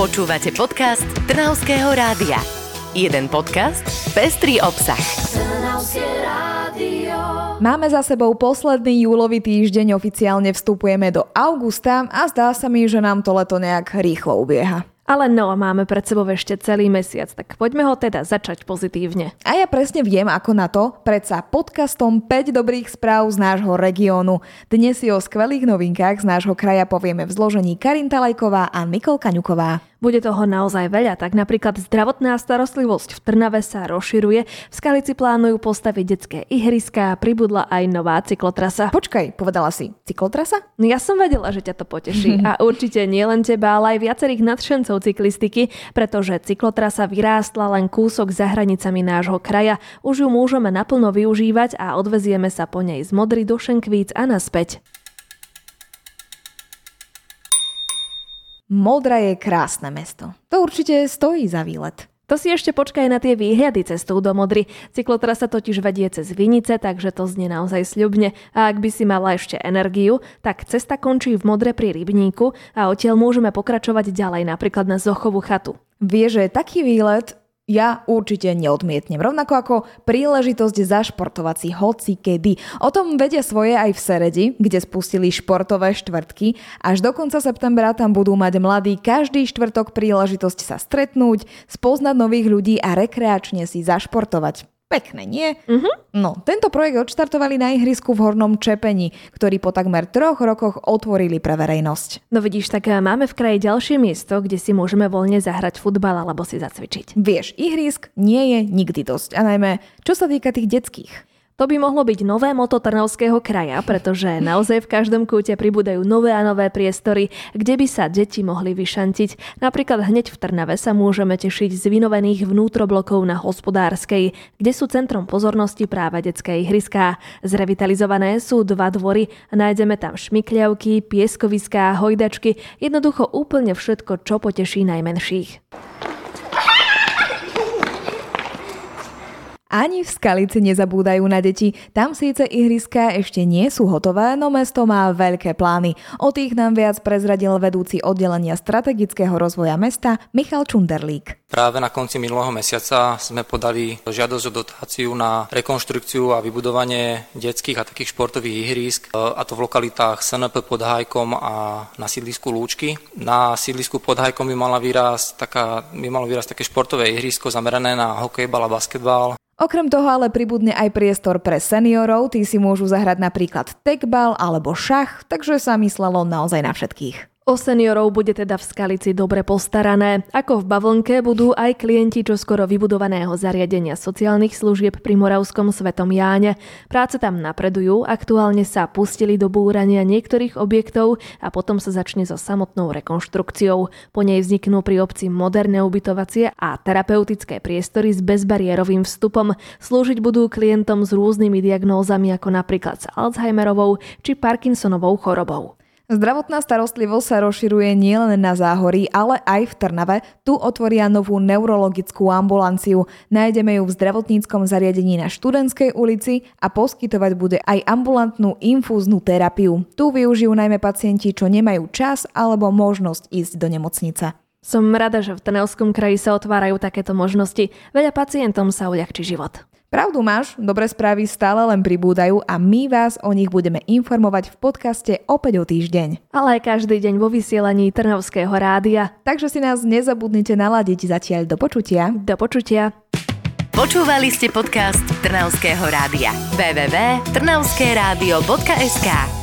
Počúvate podcast Trnavského rádia. Jeden podcast, pestrý obsah. Máme za sebou posledný júlový týždeň, oficiálne vstupujeme do augusta a zdá sa mi, že nám to leto nejak rýchlo ubieha. Ale no, máme pred sebou ešte celý mesiac, tak poďme ho teda začať pozitívne. A ja presne viem, ako na to, predsa podcastom 5 dobrých správ z nášho regiónu. Dnes si o skvelých novinkách z nášho kraja povieme v zložení Karin Talajková a Nikol Kaňuková. Bude toho naozaj veľa, tak napríklad zdravotná starostlivosť v Trnave sa rozširuje, v Skalici plánujú postaviť detské ihriska a pribudla aj nová cyklotrasa. Počkaj, povedala si, cyklotrasa? No ja som vedela, že ťa to poteší a určite nie len teba, ale aj viacerých nadšencov cyklistiky, pretože cyklotrasa vyrástla len kúsok za hranicami nášho kraja. Už ju môžeme naplno využívať a odvezieme sa po nej z Modry do Šenkvíc a naspäť. Modra je krásne mesto. To určite stojí za výlet. To si ešte počkaj na tie výhľady cestou do Modry. Cyklotrasa totiž vedie cez Vinice, takže to znie naozaj sľubne. A ak by si mala ešte energiu, tak cesta končí v Modre pri Rybníku a odtiaľ môžeme pokračovať ďalej, napríklad na Zochovú chatu. Vie, že taký výlet ja určite neodmietnem. Rovnako ako príležitosť zašportovať si hoci kedy. O tom vedia svoje aj v Seredi, kde spustili športové štvrtky. Až do konca septembra tam budú mať mladí každý štvrtok príležitosť sa stretnúť, spoznať nových ľudí a rekreačne si zašportovať. Pekné, nie? Uh-huh. No, tento projekt odštartovali na ihrisku v Hornom Čepeni, ktorý po takmer troch rokoch otvorili pre verejnosť. No vidíš, tak máme v kraji ďalšie miesto, kde si môžeme voľne zahrať futbal alebo si zacvičiť. Vieš, ihrisk nie je nikdy dosť. A najmä, čo sa týka tých detských. To by mohlo byť nové moto Trnavského kraja, pretože naozaj v každom kúte pribúdajú nové a nové priestory, kde by sa deti mohli vyšantiť. Napríklad hneď v Trnave sa môžeme tešiť z vynovených vnútroblokov na hospodárskej, kde sú centrom pozornosti práve detské ihriská. Zrevitalizované sú dva dvory, nájdeme tam šmikľavky, pieskoviská, hojdačky, jednoducho úplne všetko, čo poteší najmenších. Ani v Skalici nezabúdajú na deti. Tam síce ihriska ešte nie sú hotové, no mesto má veľké plány. O tých nám viac prezradil vedúci oddelenia strategického rozvoja mesta Michal Čunderlík. Práve na konci minulého mesiaca sme podali žiadosť o dotáciu na rekonštrukciu a vybudovanie detských a takých športových ihrisk, a to v lokalitách SNP pod Hajkom a na sídlisku Lúčky. Na sídlisku pod Hajkom by, mala výraz, taká, by malo výraz také športové ihrisko zamerané na hokejbal a basketbal. Okrem toho ale pribudne aj priestor pre seniorov, tí si môžu zahrať napríklad tekbal alebo šach, takže sa myslelo naozaj na všetkých. O seniorov bude teda v Skalici dobre postarané. Ako v Bavlnke budú aj klienti čoskoro vybudovaného zariadenia sociálnych služieb pri Moravskom Svetom Jáne. Práce tam napredujú, aktuálne sa pustili do búrania niektorých objektov a potom sa začne so samotnou rekonštrukciou. Po nej vzniknú pri obci moderné ubytovacie a terapeutické priestory s bezbariérovým vstupom. Slúžiť budú klientom s rôznymi diagnózami ako napríklad s Alzheimerovou či Parkinsonovou chorobou. Zdravotná starostlivosť sa rozširuje nielen na Záhorí, ale aj v Trnave. Tu otvoria novú neurologickú ambulanciu. Nájdeme ju v zdravotníckom zariadení na Študentskej ulici a poskytovať bude aj ambulantnú infúznu terapiu. Tu využijú najmä pacienti, čo nemajú čas alebo možnosť ísť do nemocnice. Som rada, že v Trnavskom kraji sa otvárajú takéto možnosti. Veľa pacientom sa uľahčí život. Pravdu máš, dobré správy stále len pribúdajú a my vás o nich budeme informovať v podcaste opäť o týždeň. Ale aj každý deň vo vysielaní Trnavského rádia. Takže si nás nezabudnite naladiť zatiaľ do počutia. Do počutia. Počúvali ste podcast Trnavského rádia. www.trnavskeradio.sk